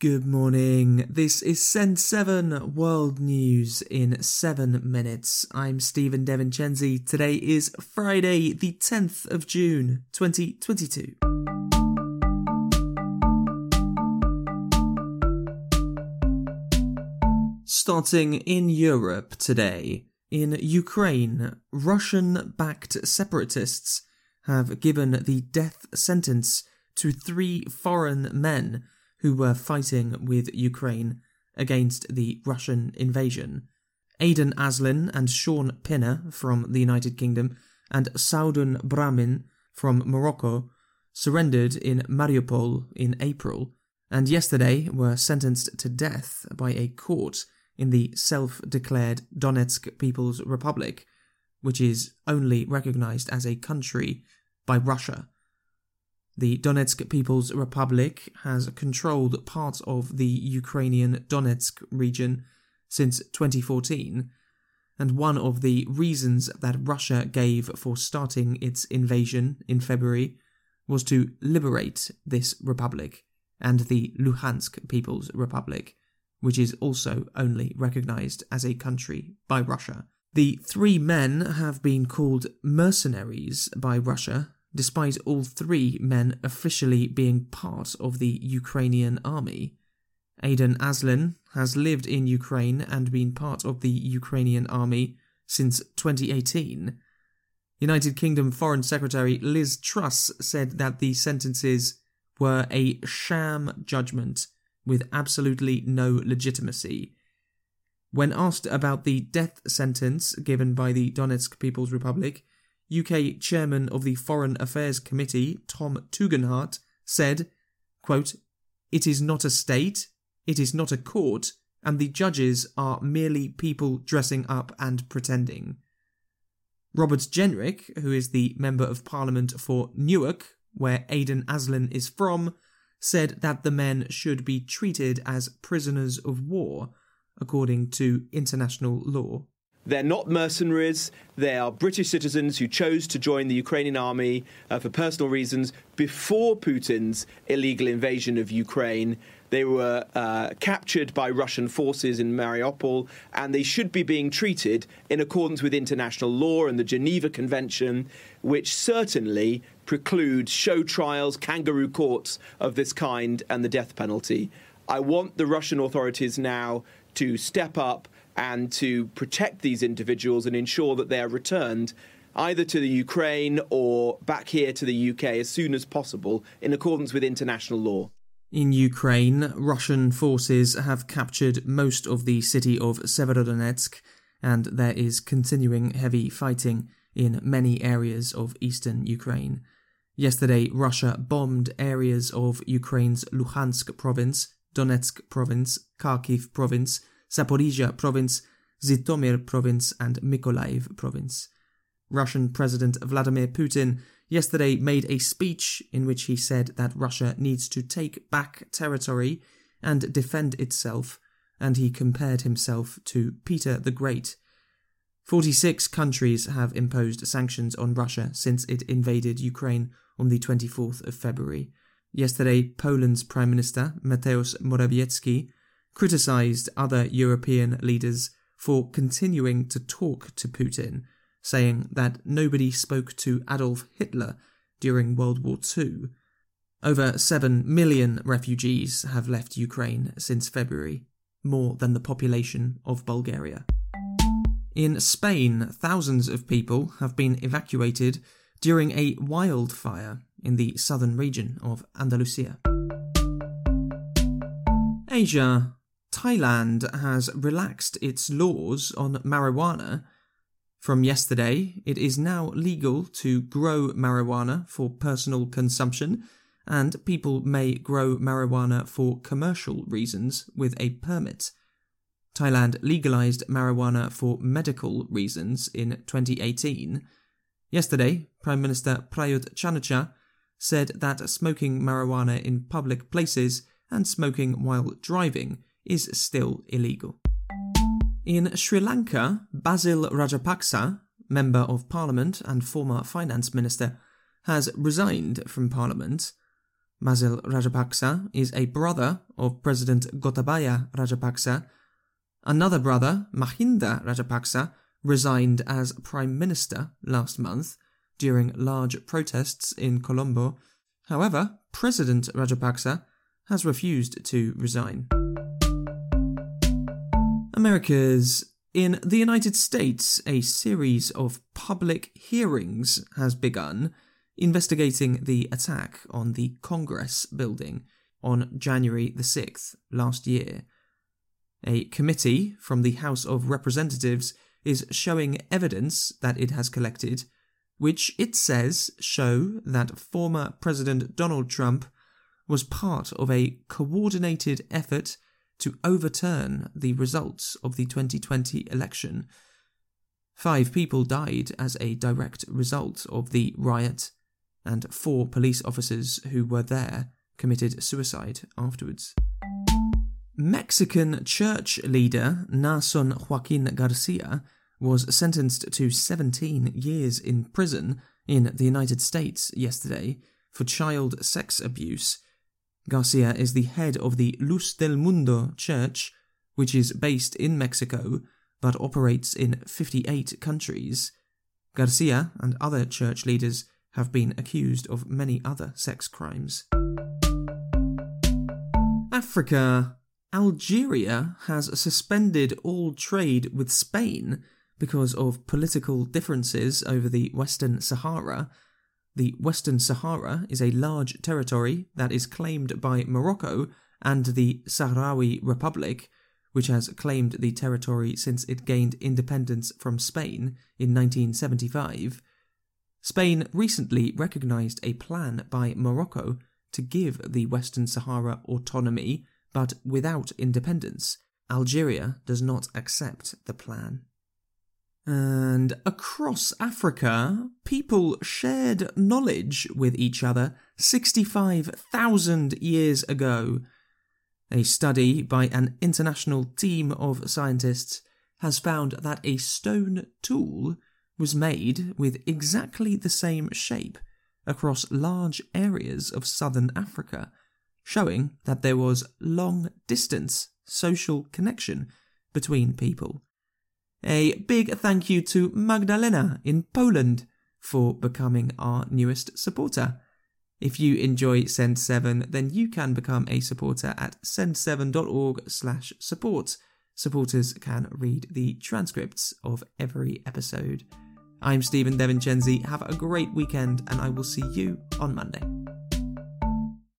Good morning. This is Send 7 World News in 7 minutes. I'm Stephen Devincenzi. Today is Friday, the 10th of June, 2022. Starting in Europe today, in Ukraine, Russian backed separatists have given the death sentence to three foreign men who were fighting with Ukraine against the Russian invasion. Aidan Aslin and Shaun Pinner from the United Kingdom and Saadoun Brahim from Morocco surrendered in Mariupol in April and yesterday were sentenced to death by a court in the self declared Donetsk People's Republic, which is only recognized as a country by Russia. The Donetsk People's Republic has controlled parts of the Ukrainian Donetsk region since 2014, and one of the reasons that Russia gave for starting its invasion in February was to liberate this republic and the Luhansk People's Republic, which is also only recognized as a country by Russia. The three men have been called mercenaries by Russia despite all three men officially being part of the Ukrainian army. Aidan Aslin has lived in Ukraine and been part of the Ukrainian army since 2018. United Kingdom Foreign Secretary Liz Truss said that the sentences were a sham judgment with absolutely no legitimacy. When asked about the death sentence given by the Donetsk People's Republic, UK chairman of the Foreign Affairs Committee, Tom Tugendhat, said, quote, It is not a state, it is not a court, and the judges are merely people dressing up and pretending. Robert Jenrick, who is the Member of Parliament for Newark, where Aidan Aslin is from, said that the men should be treated as prisoners of war, according to international law. They're not mercenaries. They are British citizens who chose to join the Ukrainian army uh, for personal reasons before Putin's illegal invasion of Ukraine. They were uh, captured by Russian forces in Mariupol, and they should be being treated in accordance with international law and the Geneva Convention, which certainly preclude show trials, kangaroo courts of this kind, and the death penalty. I want the Russian authorities now to step up and to protect these individuals and ensure that they are returned either to the Ukraine or back here to the UK as soon as possible in accordance with international law. In Ukraine, Russian forces have captured most of the city of Severodonetsk, and there is continuing heavy fighting in many areas of eastern Ukraine. Yesterday, Russia bombed areas of Ukraine's Luhansk province, Donetsk province, Kharkiv province, Zaporizhia province, Zhytomyr province, and Mykolaiv province. Russian President Vladimir Putin yesterday made a speech in which he said that Russia needs to take back territory and defend itself, and he compared himself to Peter the Great. 46 countries have imposed sanctions on Russia since it invaded Ukraine on the 24th of February. Yesterday, Poland's Prime Minister, Mateusz Morawiecki, criticized other European leaders for continuing to talk to Putin, saying that nobody spoke to Adolf Hitler during World War II. Over 7 million refugees have left Ukraine since February, more than the population of Bulgaria. In Spain, thousands of people have been evacuated during a wildfire in the southern region of Andalusia. Asia Thailand has relaxed its laws on marijuana. From yesterday, it is now legal to grow marijuana for personal consumption, and people may grow marijuana for commercial reasons with a permit. Thailand legalized marijuana for medical reasons in 2018. Yesterday, Prime Minister Prayut Chan-o-cha said that smoking marijuana in public places and smoking while driving is still illegal. In Sri Lanka, Basil Rajapaksa, Member of Parliament and former Finance Minister, has resigned from Parliament. Basil Rajapaksa is a brother of President Gotabaya Rajapaksa. Another brother, Mahinda Rajapaksa, resigned as Prime Minister last month during large protests in Colombo. However, President Rajapaksa has refused to resign. America's in the United States, a series of public hearings has begun investigating the attack on the Congress building on January the 6th last year. A committee from the House of Representatives is showing evidence that it has collected, which it says show that former President Donald Trump was part of a coordinated effort to overturn the results of the 2020 election. Five people died as a direct result of the riot, and four police officers who were there committed suicide afterwards. Mexican church leader Naason Joaquin Garcia was sentenced to 17 years in prison in the United States yesterday for child sex abuse Garcia is the head of the Luz del Mundo Church, which is based in Mexico but operates in 58 countries. Garcia and other church leaders have been accused of many other sex crimes. Africa. Algeria has suspended all trade with Spain because of political differences over the Western Sahara the Western Sahara is a large territory that is claimed by Morocco and the Sahrawi Republic, which has claimed the territory since it gained independence from Spain in 1975. Spain recently recognized a plan by Morocco to give the Western Sahara autonomy, but without independence. Algeria does not accept the plan. And across Africa, people shared knowledge with each other 65,000 years ago. A study by an international team of scientists has found that a stone tool was made with exactly the same shape across large areas of southern Africa, showing that there was long distance social connection between people. A big thank you to Magdalena in Poland for becoming our newest supporter. If you enjoy Send 7, then you can become a supporter at send7.org slash support. Supporters can read the transcripts of every episode. I'm Stephen Devincenzi. Have a great weekend, and I will see you on Monday.